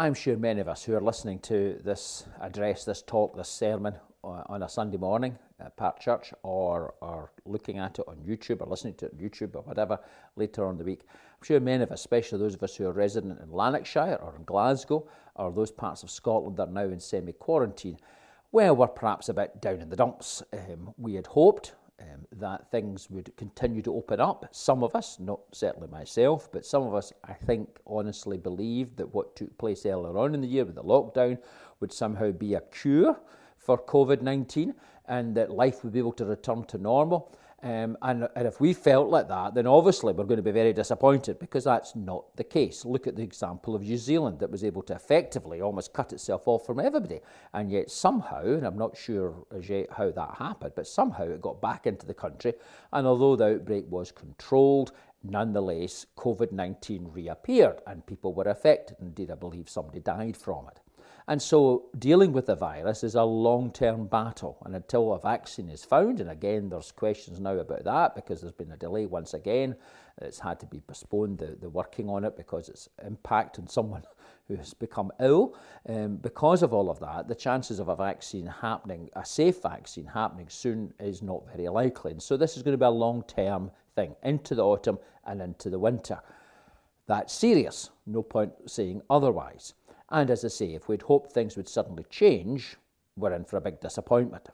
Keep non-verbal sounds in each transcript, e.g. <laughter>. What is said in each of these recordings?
I'm sure many of us who are listening to this address, this talk, this sermon uh, on a Sunday morning at Park Church or are looking at it on YouTube or listening to it on YouTube or whatever later on the week, I'm sure many of us, especially those of us who are resident in Lanarkshire or in Glasgow or those parts of Scotland that are now in semi quarantine, well, we're perhaps a bit down in the dumps. Um, we had hoped um, that things would continue to open up. Some of us, not certainly myself, but some of us, I think, honestly believed that what took place earlier on in the year with the lockdown would somehow be a cure for COVID 19 and that life would be able to return to normal. Um, and, and if we felt like that, then obviously we're going to be very disappointed because that's not the case. Look at the example of New Zealand that was able to effectively almost cut itself off from everybody. And yet somehow, and I'm not sure as yet how that happened, but somehow it got back into the country. And although the outbreak was controlled, nonetheless, COVID 19 reappeared and people were affected. Indeed, I believe somebody died from it. And so dealing with the virus is a long term battle. And until a vaccine is found, and again, there's questions now about that because there's been a delay once again, it's had to be postponed, the, the working on it, because it's impact on someone <laughs> who has become ill. Um, because of all of that, the chances of a vaccine happening, a safe vaccine happening soon, is not very likely. And so this is going to be a long term thing into the autumn and into the winter. That's serious, no point saying otherwise. And as I say, if we'd hoped things would suddenly change, we're in for a big disappointment.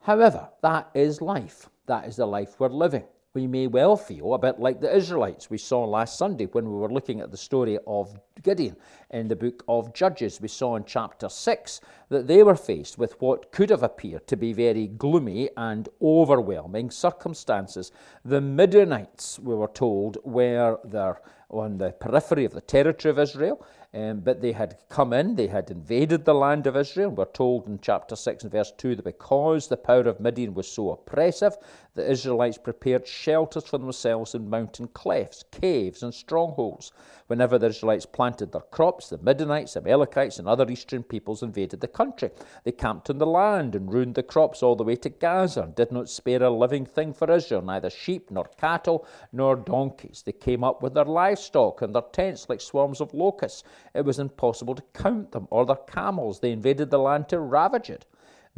However, that is life. That is the life we're living. We may well feel a bit like the Israelites we saw last Sunday when we were looking at the story of Gideon in the book of Judges. We saw in chapter 6 that they were faced with what could have appeared to be very gloomy and overwhelming circumstances. The Midianites, we were told, were there on the periphery of the territory of Israel. Um, but they had come in, they had invaded the land of Israel. We're told in chapter 6 and verse 2 that because the power of Midian was so oppressive, the Israelites prepared shelters for themselves in mountain clefts, caves, and strongholds. Whenever the Israelites planted their crops, the Midianites, Amalekites, and other eastern peoples invaded the country. They camped on the land and ruined the crops all the way to Gaza, and did not spare a living thing for Israel, neither sheep, nor cattle, nor donkeys. They came up with their livestock and their tents like swarms of locusts. It was impossible to count them, or their camels. They invaded the land to ravage it.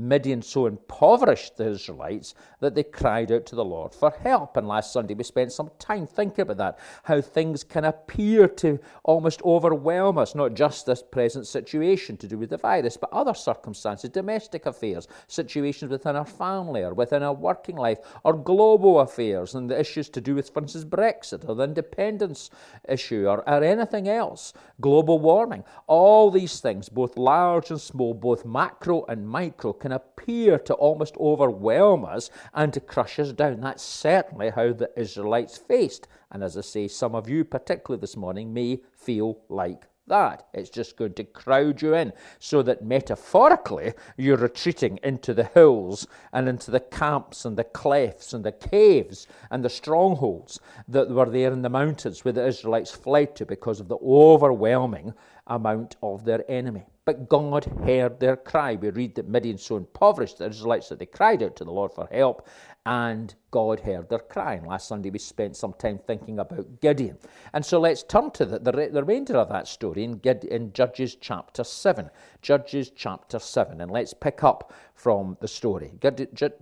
Midian so impoverished the Israelites that they cried out to the Lord for help. And last Sunday we spent some time thinking about that, how things can appear to almost overwhelm us, not just this present situation to do with the virus, but other circumstances, domestic affairs, situations within our family or within our working life, or global affairs and the issues to do with, for instance, Brexit or the independence issue or, or anything else, global warming. All these things, both large and small, both macro and micro, can can appear to almost overwhelm us and to crush us down. That's certainly how the Israelites faced. And as I say, some of you, particularly this morning, may feel like that. It's just going to crowd you in so that metaphorically you're retreating into the hills and into the camps and the clefts and the caves and the strongholds that were there in the mountains where the Israelites fled to because of the overwhelming amount of their enemy. But God heard their cry. We read that Midian so impoverished the Israelites that they cried out to the Lord for help, and God heard their cry. And last Sunday we spent some time thinking about Gideon. And so let's turn to the, the, the remainder of that story in, in Judges chapter 7. Judges chapter 7. And let's pick up from the story.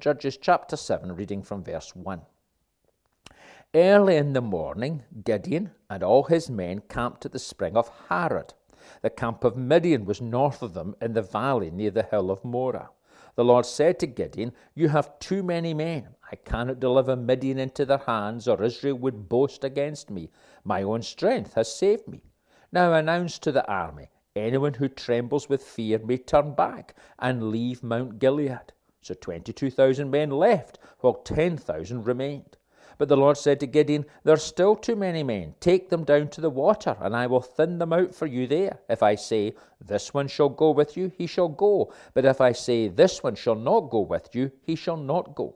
Judges chapter 7, reading from verse 1. Early in the morning, Gideon and all his men camped at the spring of Harod the camp of Midian was north of them in the valley near the hill of Moreh. The Lord said to Gideon, You have too many men. I cannot deliver Midian into their hands, or Israel would boast against me. My own strength has saved me. Now announce to the army anyone who trembles with fear may turn back and leave Mount Gilead. So 22,000 men left, while 10,000 remained. But the Lord said to Gideon, There are still too many men. Take them down to the water, and I will thin them out for you there. If I say, This one shall go with you, he shall go. But if I say, This one shall not go with you, he shall not go.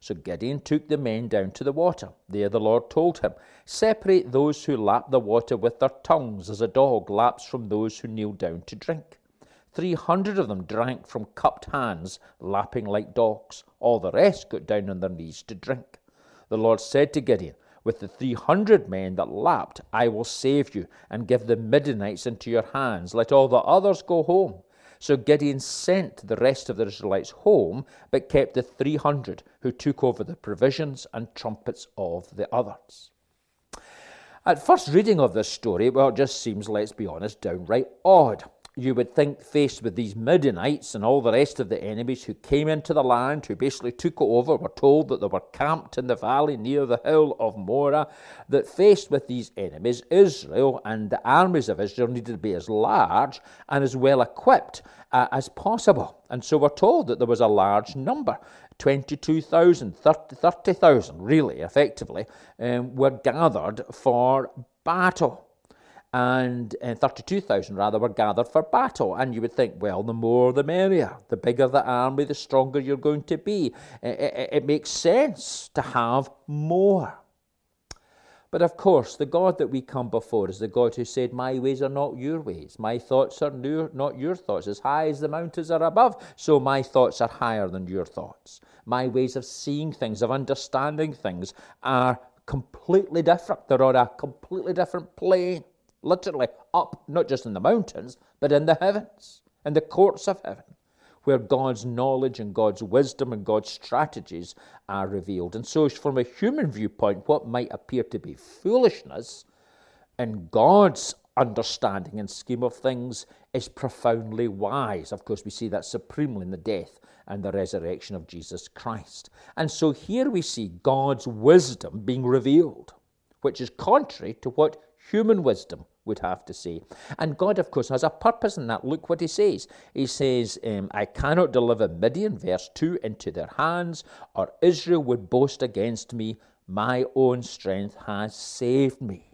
So Gideon took the men down to the water. There the Lord told him, Separate those who lap the water with their tongues, as a dog laps from those who kneel down to drink. Three hundred of them drank from cupped hands, lapping like dogs. All the rest got down on their knees to drink. The Lord said to Gideon, With the three hundred men that lapped, I will save you and give the Midianites into your hands. Let all the others go home. So Gideon sent the rest of the Israelites home, but kept the three hundred who took over the provisions and trumpets of the others. At first reading of this story, well, it just seems, let's be honest, downright odd you would think, faced with these Midianites and all the rest of the enemies who came into the land, who basically took it over, were told that they were camped in the valley near the hill of Moreh, that faced with these enemies, Israel and the armies of Israel needed to be as large and as well equipped uh, as possible. And so we're told that there was a large number. 22,000, 30,000, 30, really, effectively, um, were gathered for battle and uh, 32,000 rather were gathered for battle. And you would think, well, the more the merrier. The bigger the army, the stronger you're going to be. It, it, it makes sense to have more. But of course, the God that we come before is the God who said, My ways are not your ways. My thoughts are not your thoughts. As high as the mountains are above, so my thoughts are higher than your thoughts. My ways of seeing things, of understanding things, are completely different. They're on a completely different plane literally up, not just in the mountains, but in the heavens, in the courts of heaven, where God's knowledge and God's wisdom and God's strategies are revealed. And so, from a human viewpoint, what might appear to be foolishness in God's understanding and scheme of things is profoundly wise. Of course, we see that supremely in the death and the resurrection of Jesus Christ. And so here we see God's wisdom being revealed, which is contrary to what human wisdom would have to say. And God, of course, has a purpose in that. Look what he says. He says, um, I cannot deliver Midian, verse 2, into their hands, or Israel would boast against me. My own strength has saved me.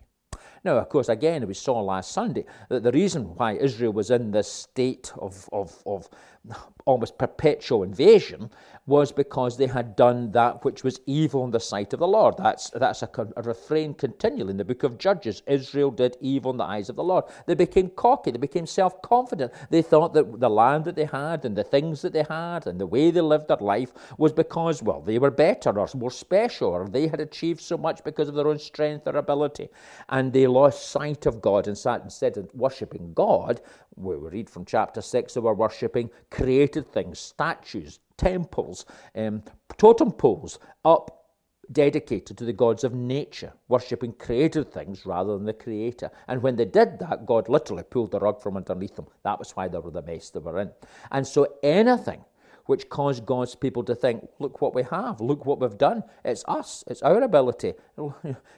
Now, of course, again, we saw last Sunday that the reason why Israel was in this state of, of, of almost perpetual invasion was because they had done that which was evil in the sight of the Lord. That's, that's a, a, refrain continually in the book of Judges. Israel did evil in the eyes of the Lord. They became cocky, they became self confident. They thought that the land that they had and the things that they had and the way they lived their life was because, well, they were better or more special or they had achieved so much because of their own strength or ability. And they lost sight of God and sat instead of worshipping God, we read from chapter 6, they were worshipping created things, statues, temples, um, totem poles up dedicated to the gods of nature, worshipping created things rather than the creator. And when they did that, God literally pulled the rug from underneath them. That was why they were the mess they were in. And so anything which caused God's people to think, look what we have, look what we've done. It's us, it's our ability, <laughs>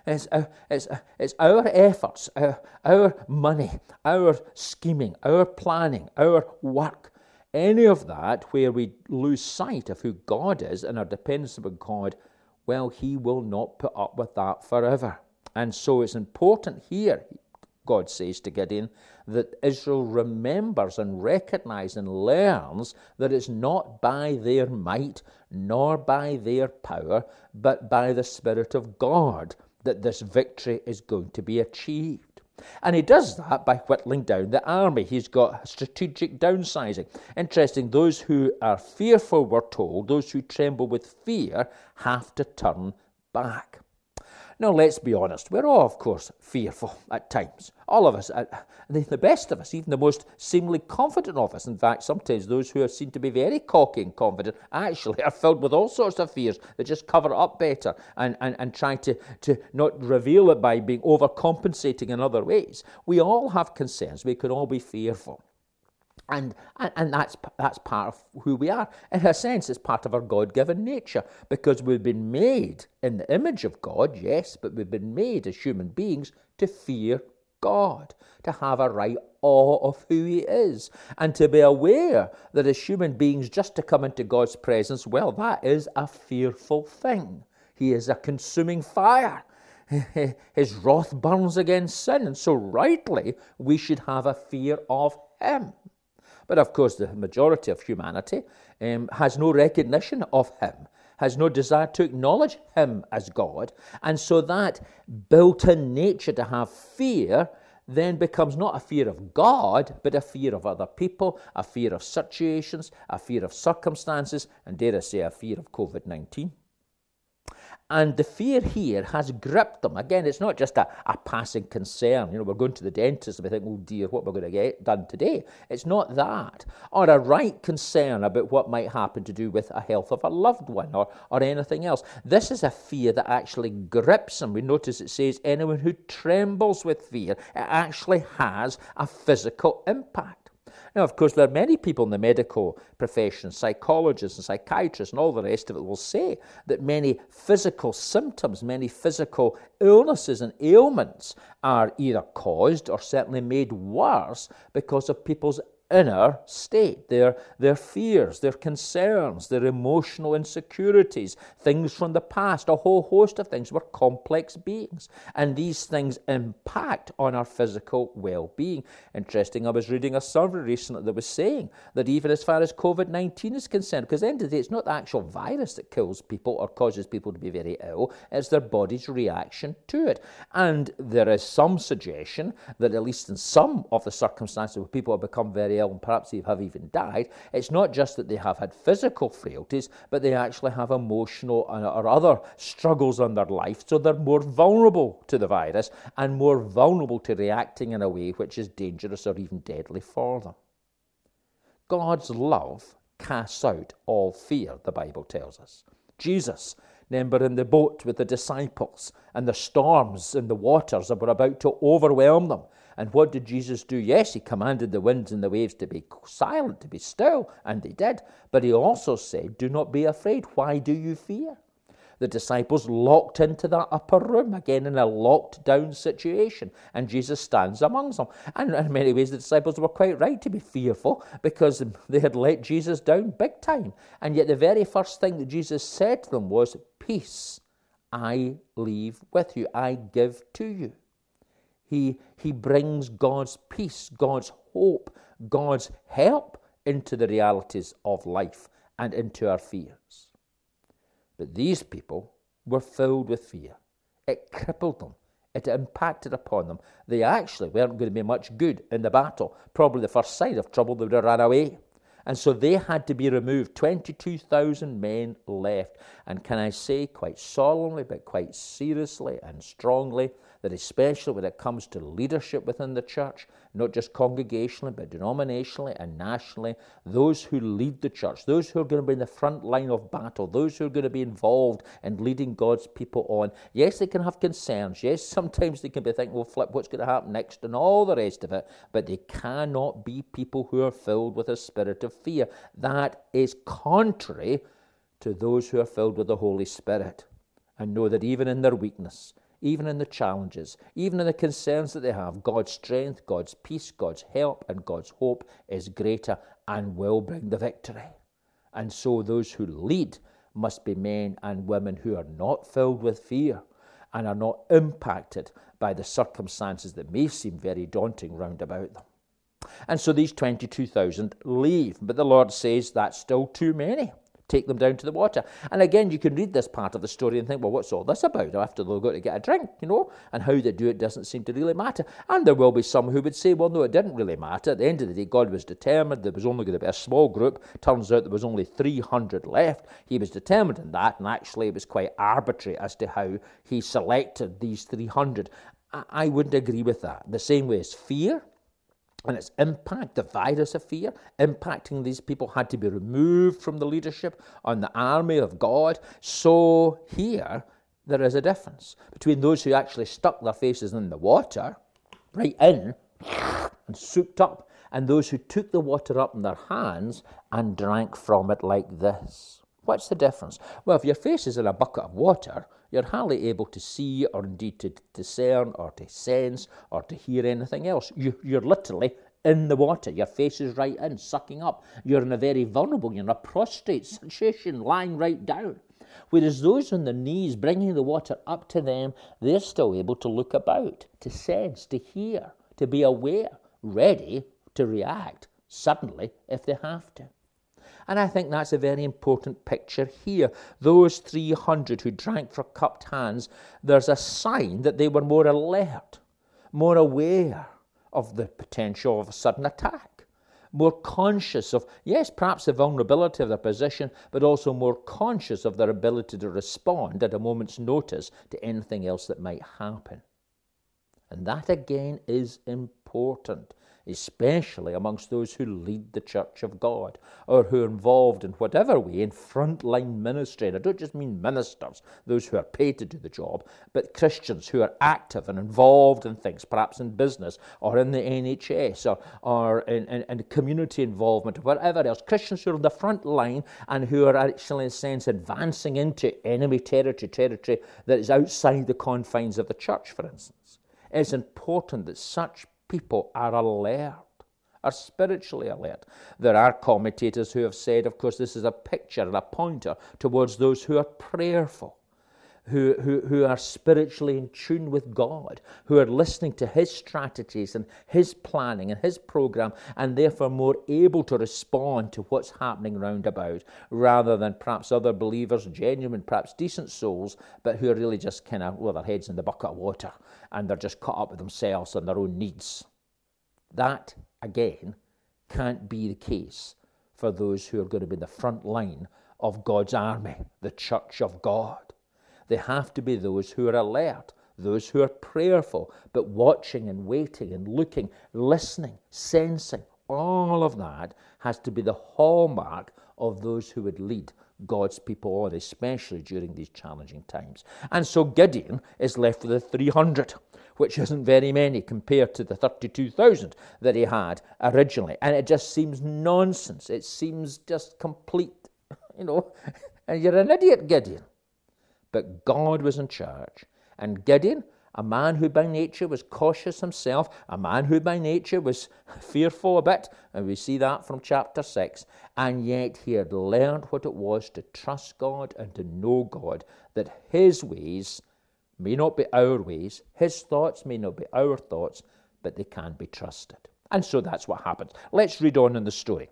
it's, uh, it's, uh, it's our efforts, our, our money, our scheming, our planning, our work. Any of that where we lose sight of who God is and our dependence upon God, well, He will not put up with that forever. And so it's important here, God says to Gideon, that Israel remembers and recognizes and learns that it's not by their might nor by their power, but by the Spirit of God that this victory is going to be achieved. And he does that by whittling down the army. He's got strategic downsizing. Interesting, those who are fearful, we're told, those who tremble with fear, have to turn back. Now, let's be honest, we're all, of course, fearful at times. All of us, uh, the best of us, even the most seemingly confident of us. In fact, sometimes those who are seen to be very cocky and confident actually <laughs> are filled with all sorts of fears that just cover up better and, and, and try to, to not reveal it by being overcompensating in other ways. We all have concerns. We can all be fearful. And, and, and that's, that's part of who we are. In a sense, it's part of our God given nature because we've been made in the image of God, yes, but we've been made as human beings to fear God, to have a right awe of who He is, and to be aware that as human beings, just to come into God's presence, well, that is a fearful thing. He is a consuming fire. <laughs> His wrath burns against sin, and so rightly we should have a fear of Him. But of course, the majority of humanity um, has no recognition of Him, has no desire to acknowledge Him as God. And so that built in nature to have fear then becomes not a fear of God, but a fear of other people, a fear of situations, a fear of circumstances, and dare I say, a fear of COVID 19. And the fear here has gripped them. Again, it's not just a, a passing concern. You know, we're going to the dentist and we think, oh dear, what we're going to get done today. It's not that. Or a right concern about what might happen to do with the health of a loved one or, or anything else. This is a fear that actually grips them. We notice it says, anyone who trembles with fear, it actually has a physical impact. Now, of course, there are many people in the medical profession, psychologists and psychiatrists and all the rest of it, will say that many physical symptoms, many physical illnesses and ailments are either caused or certainly made worse because of people's inner state, their, their fears, their concerns, their emotional insecurities, things from the past, a whole host of things. We're complex beings, and these things impact on our physical well being. Interesting, I was reading a survey recently that was saying that even as far as COVID 19 is concerned, because at the end of the day, it's not the actual virus that kills people or causes people to be very ill, it's their body's reaction to it. And there is some suggestion that, at least in some of the circumstances where people have become very ill and perhaps they have even died, it's not just that they have had physical frailties, but they actually have emotional uh, or other struggles in their life. So they're more vulnerable to the virus and more vulnerable to reacting in a way which is dangerous or even deadly for them. God's love casts out all fear, the Bible tells us. Jesus, remember, in the boat with the disciples, and the storms and the waters that were about to overwhelm them. And what did Jesus do? Yes, he commanded the winds and the waves to be silent, to be still, and they did. But he also said, Do not be afraid. Why do you fear? The disciples locked into that upper room, again in a locked down situation, and Jesus stands amongst them. And in many ways, the disciples were quite right to be fearful because they had let Jesus down big time. And yet, the very first thing that Jesus said to them was, Peace I leave with you, I give to you. He, he brings God's peace, God's hope, God's help into the realities of life and into our fears. But these people were filled with fear. It crippled them. It impacted upon them. They actually weren't going to be much good in the battle. Probably the first sign of trouble, they would have run away. And so they had to be removed. 22,000 men left. And can I say, quite solemnly, but quite seriously and strongly, that especially when it comes to leadership within the church, not just congregationally, but denominationally and nationally, those who lead the church, those who are going to be in the front line of battle, those who are going to be involved in leading God's people on, yes, they can have concerns. Yes, <laughs> sometimes they can be thinking, well, flip, what's going to happen next, and all the rest of it, but they cannot be people who are filled with a spirit of fear. That is contrary to those who are filled with the Holy Spirit and know that even in their weakness, even in the challenges, even in the concerns that they have, God's strength, God's peace, God's help, and God's hope is greater and will bring the victory. And so those who lead must be men and women who are not filled with fear and are not impacted by the circumstances that may seem very daunting round about them. And so these 22,000 leave, but the Lord says that's still too many take them down to the water. And again, you can read this part of the story and think, well, what's all this about? After they'll go to get a drink, you know, and how they do it doesn't seem to really matter. And there will be some who would say, well, no, it didn't really matter. At the end of the day, God was determined. There was only going to be a small group. Turns out there was only 300 left. He was determined in that, and actually it was quite arbitrary as to how he selected these 300. I wouldn't agree with that. The same way as fear and its impact, the virus of fear, impacting these people had to be removed from the leadership on the army of God. So here, there is a difference between those who actually stuck their faces in the water, right in, and souped up, and those who took the water up in their hands and drank from it like this. What's the difference? Well, if your face is in a bucket of water, you're hardly able to see or indeed to discern or to sense or to hear anything else. You, you're literally in the water. Your face is right in, sucking up. You're in a very vulnerable, you're in a prostrate situation, lying right down. Whereas those on their knees, bringing the water up to them, they're still able to look about, to sense, to hear, to be aware, ready to react suddenly if they have to. And I think that's a very important picture here. Those 300 who drank for cupped hands, there's a sign that they were more alert, more aware of the potential of a sudden attack. more conscious of, yes, perhaps the vulnerability of their position, but also more conscious of their ability to respond at a moment's notice to anything else that might happen. And that again is important especially amongst those who lead the Church of God or who are involved in whatever way in frontline ministry. And I don't just mean ministers, those who are paid to do the job, but Christians who are active and involved in things, perhaps in business or in the NHS or, or in, in, in community involvement or whatever else. Christians who are on the front line and who are actually, in a sense, advancing into enemy territory, territory that is outside the confines of the church, for instance. It's important that such people are alert, are spiritually alert. There are commentators who have said, of course, this is a picture and a pointer towards those who are prayerful. Who, who, who are spiritually in tune with God, who are listening to His strategies and His planning and His program, and therefore more able to respond to what's happening round about, rather than perhaps other believers, genuine, perhaps decent souls, but who are really just kind of, with their heads in the bucket of water and they're just caught up with themselves and their own needs. That, again, can't be the case for those who are going to be in the front line of God's army, the church of God. They have to be those who are alert, those who are prayerful, but watching and waiting and looking, listening, sensing. All of that has to be the hallmark of those who would lead God's people on, especially during these challenging times. And so Gideon is left with the 300, which isn't very many compared to the 32,000 that he had originally. And it just seems nonsense. It seems just complete, <laughs> you know, and you're an idiot, Gideon. But God was in charge. And Gideon a man who by nature was cautious himself, a man who by nature was <laughs> fearful a bit, and we see that from chapter 6, and yet he had learned what it was to trust God and to know God, that his ways may not be our ways, his thoughts may not be our thoughts, but they can be trusted. And so that's what happens. Let's read on in the story.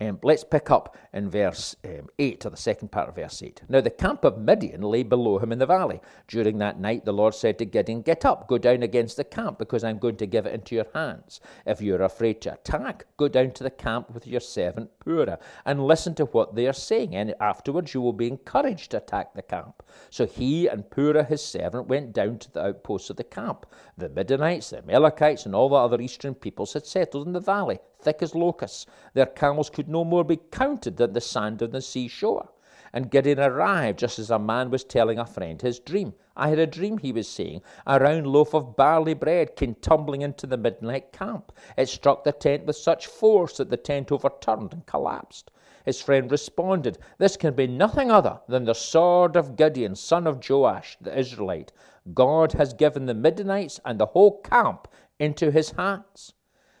Um, let's pick up in verse um, 8, or the second part of verse 8. Now the camp of Midian lay below him in the valley. During that night, the Lord said to Gideon, Get up, go down against the camp, because I'm going to give it into your hands. If you're afraid to attack, go down to the camp with your servant Purah, and listen to what they are saying, and afterwards you will be encouraged to attack the camp. So he and Purah his servant went down to the outposts of the camp. The Midianites, the Amalekites, and all the other eastern peoples had settled in the valley thick as locusts. Their camels could no more be counted than the sand on the seashore. And Gideon arrived just as a man was telling a friend his dream. I had a dream, he was saying. A round loaf of barley bread came tumbling into the Midianite camp. It struck the tent with such force that the tent overturned and collapsed. His friend responded, This can be nothing other than the sword of Gideon, son of Joash, the Israelite. God has given the Midianites and the whole camp into his hands.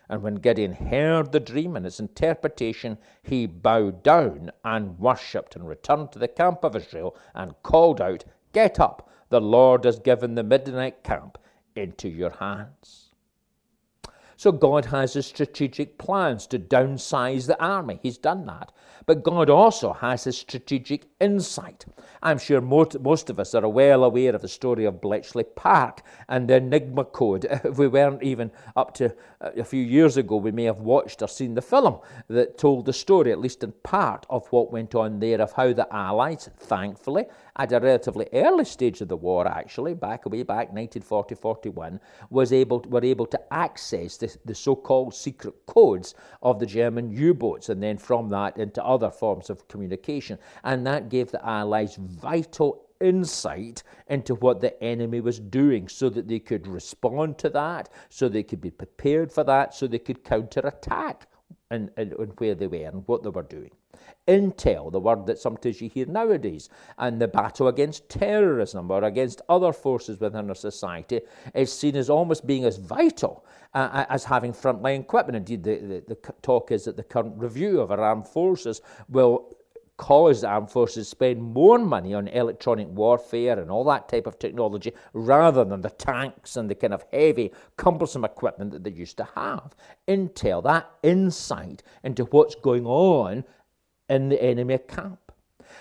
And when Gideon heard the dream and its interpretation, he bowed down and worshipped and returned to the camp of Israel and called out, Get up, the Lord has given the Midianite camp into your hands. So God has his strategic plans to downsize the army. He's done that. But God also has his strategic insight. I'm sure most, of us are well aware of the story of Bletchley Park and the Enigma Code. If <laughs> we weren't even up to uh, a few years ago, we may have watched or seen the film that told the story, at least in part, of what went on there, of how the Allies, thankfully, at a relatively early stage of the war, actually, back way back 1940-41, was able were able to access the, the so-called secret codes of the German U-boats, and then from that into other forms of communication, and that gave the Allies vital insight into what the enemy was doing so that they could respond to that, so they could be prepared for that, so they could counterattack and, and, and where they were and what they were doing. Intel, the word that sometimes you hear nowadays, and the battle against terrorism or against other forces within our society is seen as almost being as vital uh, as having frontline equipment. Indeed, the, the, the talk is that the current review of our armed forces will cause the armed forces to spend more money on electronic warfare and all that type of technology rather than the tanks and the kind of heavy, cumbersome equipment that they used to have. Intel, that insight into what's going on in the enemy camp.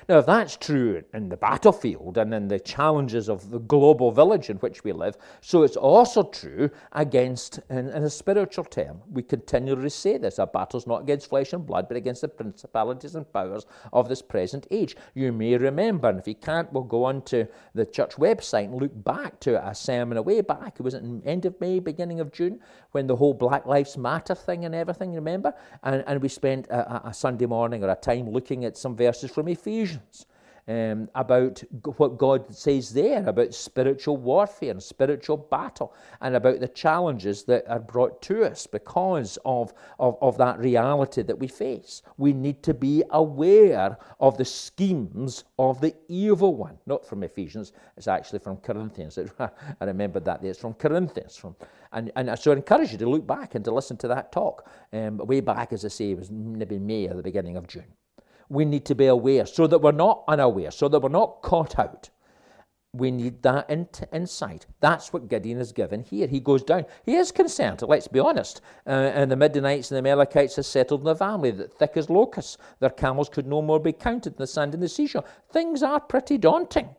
Now, if that's true in the battlefield and in the challenges of the global village in which we live, so it's also true against, in, in a spiritual term. We continually say this our battle's not against flesh and blood, but against the principalities and powers of this present age. You may remember, and if you can't, we'll go on to the church website and look back to a sermon away back. It was at the end of May, beginning of June, when the whole Black Lives Matter thing and everything, remember? And, and we spent a, a Sunday morning or a time looking at some verses from Ephesians um, about what God says there about spiritual warfare and spiritual battle and about the challenges that are brought to us because of, of, of that reality that we face. We need to be aware of the schemes of the evil one. Not from Ephesians, it's actually from Corinthians. <laughs> I remembered that there. It's from Corinthians. From, and, and so I encourage you to look back and to listen to that talk. Um, way back, as I say, it was maybe May or the beginning of June we need to be aware so that we're not unaware, so that we're not caught out. We need that insight. That's what Gideon is given here. He goes down. He is concerned, let's be honest. Uh, and the Midianites and the Amalekites have settled in the valley, that thick as locusts. Their camels could no more be counted than the sand in the seashore. Things are pretty daunting.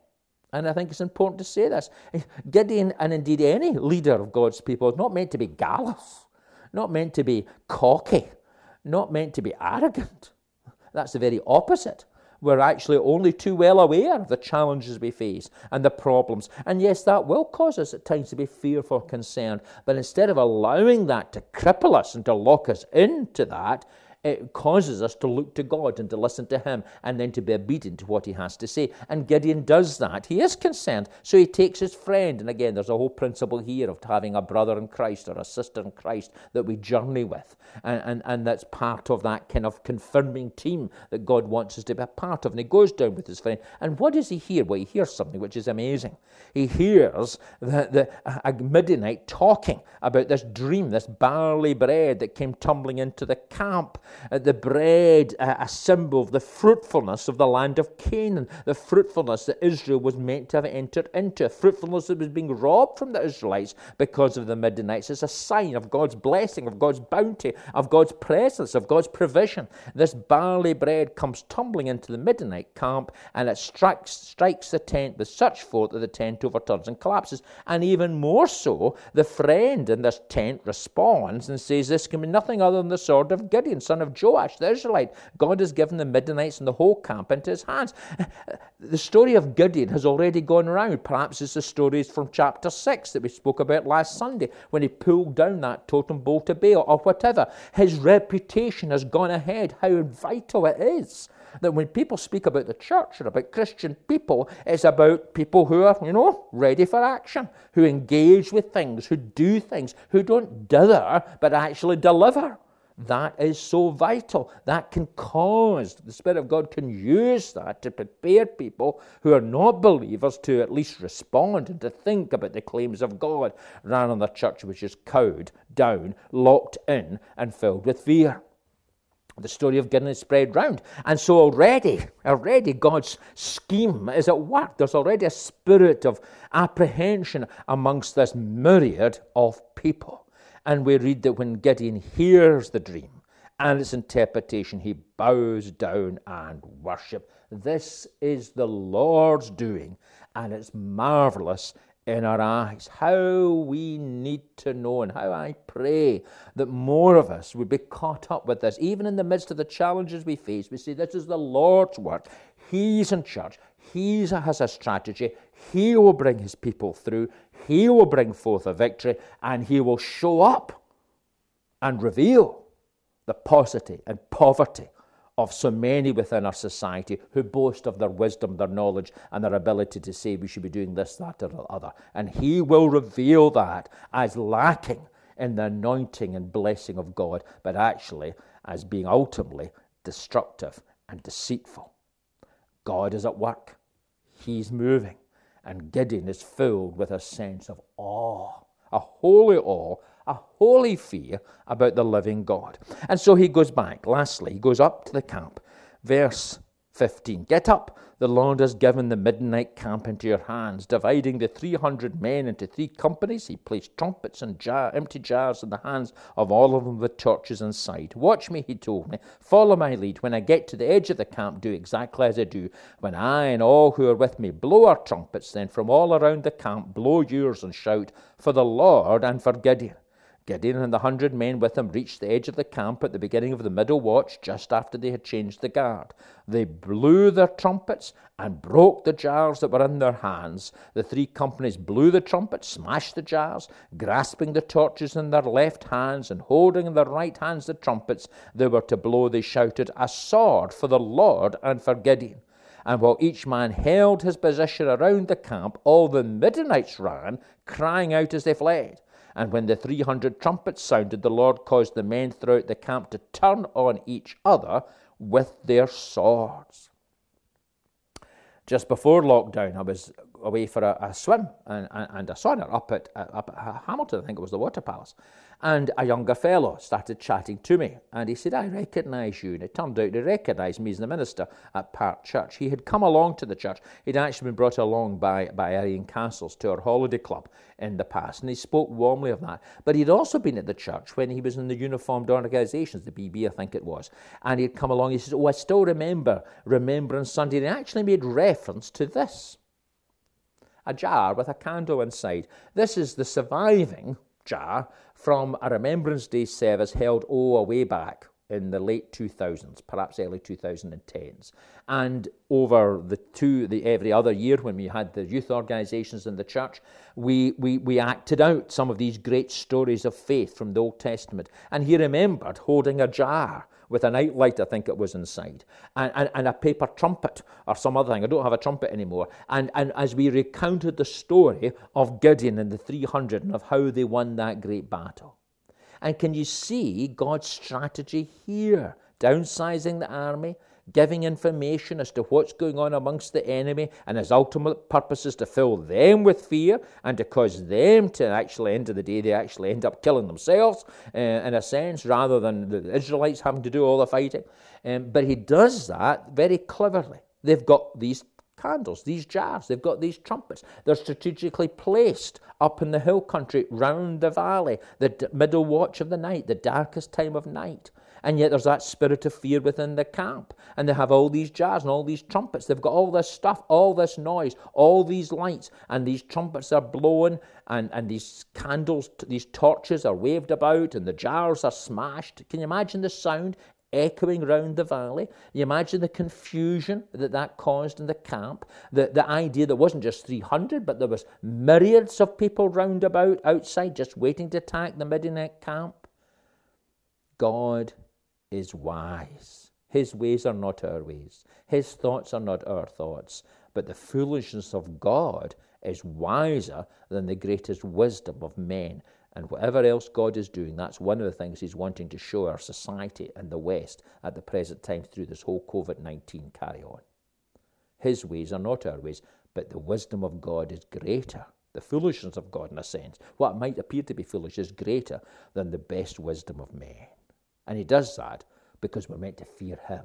And I think it's important to say this. Gideon, and indeed any leader of God's people, is not meant to be gallous, not meant to be cocky, not meant to be arrogant. That's the very opposite. We're actually only too well aware of the challenges we face and the problems. And yes, that will cause us at times to be fearful, concerned. But instead of allowing that to cripple us and to lock us into that, it causes us to look to God and to listen to Him and then to be obedient to what He has to say. And Gideon does that. He is concerned, so he takes his friend. And again, there's a whole principle here of having a brother in Christ or a sister in Christ that we journey with. And, and, and that's part of that kind of confirming team that God wants us to be a part of. And he goes down with his friend. And what does he hear? Well, he hears something which is amazing. He hears the, the, a Midianite talking about this dream, this barley bread that came tumbling into the camp uh, the bread, uh, a symbol of the fruitfulness of the land of Canaan, the fruitfulness that Israel was meant to have entered into, fruitfulness that was being robbed from the Israelites because of the Midianites. It's a sign of God's blessing, of God's bounty, of God's presence, of God's provision. This barley bread comes tumbling into the Midianite camp and it strikes, strikes the tent with such force that the tent overturns and collapses. And even more so, the friend in this tent responds and says, This can be nothing other than the sword of Gideon, son son of Joash, the Israelite. God has given the Midianites and the whole camp into his hands. The story of Gideon has already gone around. Perhaps it's the stories from chapter 6 that we spoke about last Sunday when he pulled down that totem pole to Baal or whatever. His reputation has gone ahead, how vital it is that when people speak about the church or about Christian people, it's about people who are, you know, ready for action, who engage with things, who do things, who don't dither, but actually deliver. That is so vital. That can cause, the Spirit of God can use that to prepare people who are not believers to at least respond and to think about the claims of God rather than the church which is cowed down, locked in, and filled with fear the story of Gideon is spread round. And so already, already God's scheme is at work. There's already a spirit of apprehension amongst this myriad of people. And we read that when Gideon hears the dream and its interpretation, he bows down and worships. This is the Lord's doing, and it's marvelous in our eyes. How we need to know, and how I pray that more of us would be caught up with this. Even in the midst of the challenges we face, we say, This is the Lord's work. He's in charge. He has a strategy. He will bring his people through. He will bring forth a victory and he will show up and reveal the paucity and poverty of so many within our society who boast of their wisdom, their knowledge, and their ability to say we should be doing this, that, or the other. And He will reveal that as lacking in the anointing and blessing of God, but actually as being ultimately destructive and deceitful. God is at work, He's moving. And Gideon is filled with a sense of awe, a holy awe, a holy fear about the living God. And so he goes back. Lastly, he goes up to the camp. Verse 15. Get up, the Lord has given the Midianite camp into your hands. Dividing the 300 men into three companies, he placed trumpets and jar, empty jars in the hands of all of them with torches inside. Watch me, he told me. Follow my lead. When I get to the edge of the camp, do exactly as I do. When I and all who are with me blow our trumpets, then from all around the camp blow yours and shout, For the Lord and for Gideon. Gideon and the hundred men with him reached the edge of the camp at the beginning of the middle watch, just after they had changed the guard. They blew their trumpets and broke the jars that were in their hands. The three companies blew the trumpets, smashed the jars, grasping the torches in their left hands and holding in their right hands the trumpets they were to blow. They shouted, A sword for the Lord and for Gideon. And while each man held his position around the camp, all the Midianites ran, crying out as they fled. And when the 300 trumpets sounded, the Lord caused the men throughout the camp to turn on each other with their swords. Just before lockdown, I was away for a, a swim and, and, and, a sauna up at, uh, up at Hamilton, I think it was the Water Palace. And a younger fellow started chatting to me, and he said, I recognise you. And it turned out he recognised me as the minister at Park Church. He had come along to the church. He'd actually been brought along by, by Arian Castles to our holiday club in the past, and he spoke warmly of that. But he'd also been at the church when he was in the uniformed organisations, the BB, I think it was. And he'd come along, he said, Oh, I still remember Remembrance Sunday. And he actually made reference to this a jar with a candle inside. This is the surviving jar from a Remembrance Day service held, oh, way back in the late 2000s, perhaps early 2010s. And over the two, the every other year when we had the youth organisations in the church, we, we, we acted out some of these great stories of faith from the Old Testament. And he remembered holding a jar with an outlight, I think it was inside, and, and, and a paper trumpet or some other thing. I don't have a trumpet anymore. And, and as we recounted the story of Gideon and the 300 and of how they won that great battle. And can you see God's strategy here? Downsizing the army, giving information as to what's going on amongst the enemy, and his ultimate purpose is to fill them with fear and to cause them to actually, end of the day, they actually end up killing themselves uh, in a sense, rather than the Israelites having to do all the fighting. Um, but he does that very cleverly. They've got these candles, these jars, they've got these trumpets. They're strategically placed up in the hill country, round the valley, the middle watch of the night, the darkest time of night. And yet there's that spirit of fear within the camp. And they have all these jars and all these trumpets. They've got all this stuff, all this noise, all these lights, and these trumpets are blowing, and, and these candles, these torches are waved about, and the jars are smashed. Can you imagine the sound? echoing round the valley. You imagine the confusion that that caused in the camp. The, the idea that wasn't just 300, but there was myriads of people round about outside just waiting to attack the Midianite camp. God is wise. His ways are not our ways. His thoughts are not our thoughts. But the foolishness of God is wiser than the greatest wisdom of men. And whatever else God is doing, that's one of the things He's wanting to show our society and the West at the present time through this whole COVID 19 carry on. His ways are not our ways, but the wisdom of God is greater. The foolishness of God, in a sense, what might appear to be foolish, is greater than the best wisdom of men. And he does that because we're meant to fear him.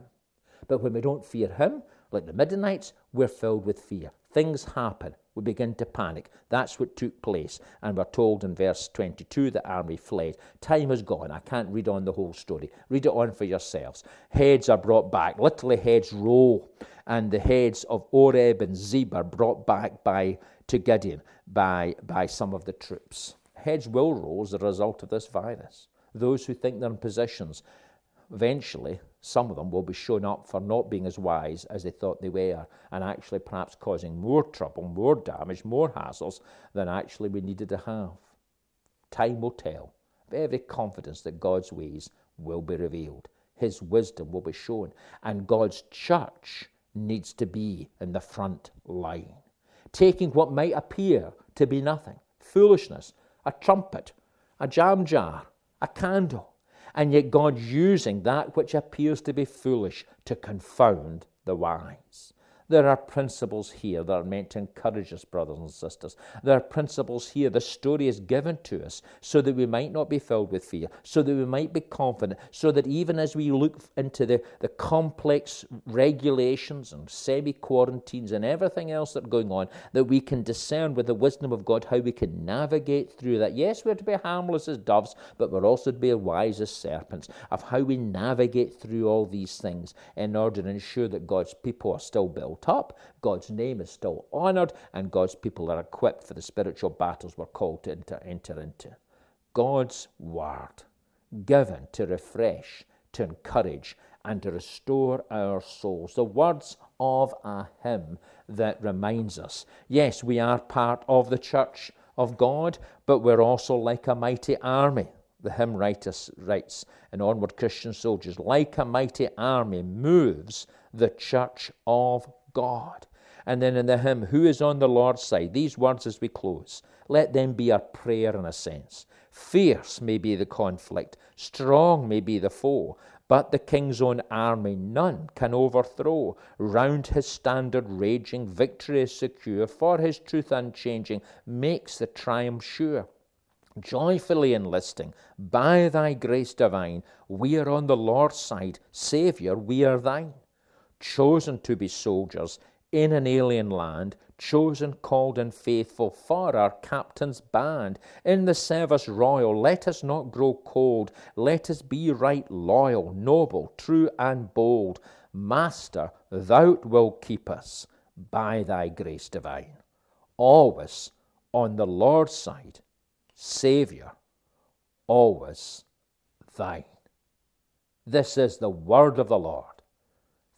But when we don't fear him, like the Midianites, we're filled with fear. Things happen. We begin to panic. That's what took place. And we're told in verse 22 the army fled. Time is gone. I can't read on the whole story. Read it on for yourselves. Heads are brought back. Literally, heads roll. And the heads of Oreb and Zeb are brought back by to Gideon by, by some of the troops. Heads will roll as a result of this virus those who think they're in positions, eventually some of them will be shown up for not being as wise as they thought they were, and actually perhaps causing more trouble, more damage, more hassles than actually we needed to have. Time will tell. Every confidence that God's ways will be revealed, His wisdom will be shown, and God's church needs to be in the front line, taking what might appear to be nothing foolishness, a trumpet, a jam jar, a candle. And yet God's using that which appears to be foolish to confound the wise. There are principles here that are meant to encourage us, brothers and sisters. There are principles here. The story is given to us so that we might not be filled with fear, so that we might be confident, so that even as we look into the, the complex regulations and semi quarantines and everything else that's going on, that we can discern with the wisdom of God how we can navigate through that. Yes, we're to be harmless as doves, but we're also to be wise as serpents, of how we navigate through all these things in order to ensure that God's people are still built God's name is still honoured, and God's people are equipped for the spiritual battles we're called to enter, enter into. God's word, given to refresh, to encourage, and to restore our souls. The words of a hymn that reminds us yes, we are part of the church of God, but we're also like a mighty army. The hymn writer writes and Onward Christian Soldiers, like a mighty army moves the church of God. And then in the hymn, Who is on the Lord's side? These words as we close, let them be our prayer in a sense. Fierce may be the conflict, strong may be the foe, but the king's own army none can overthrow. Round his standard raging, victory is secure, for his truth unchanging makes the triumph sure. Joyfully enlisting, by thy grace divine, we are on the Lord's side. Saviour, we are thine. Chosen to be soldiers in an alien land, chosen, called, and faithful for our captain's band. In the service royal, let us not grow cold. Let us be right loyal, noble, true, and bold. Master, thou wilt keep us by thy grace divine. Always on the Lord's side Saviour, always thine. This is the word of the Lord.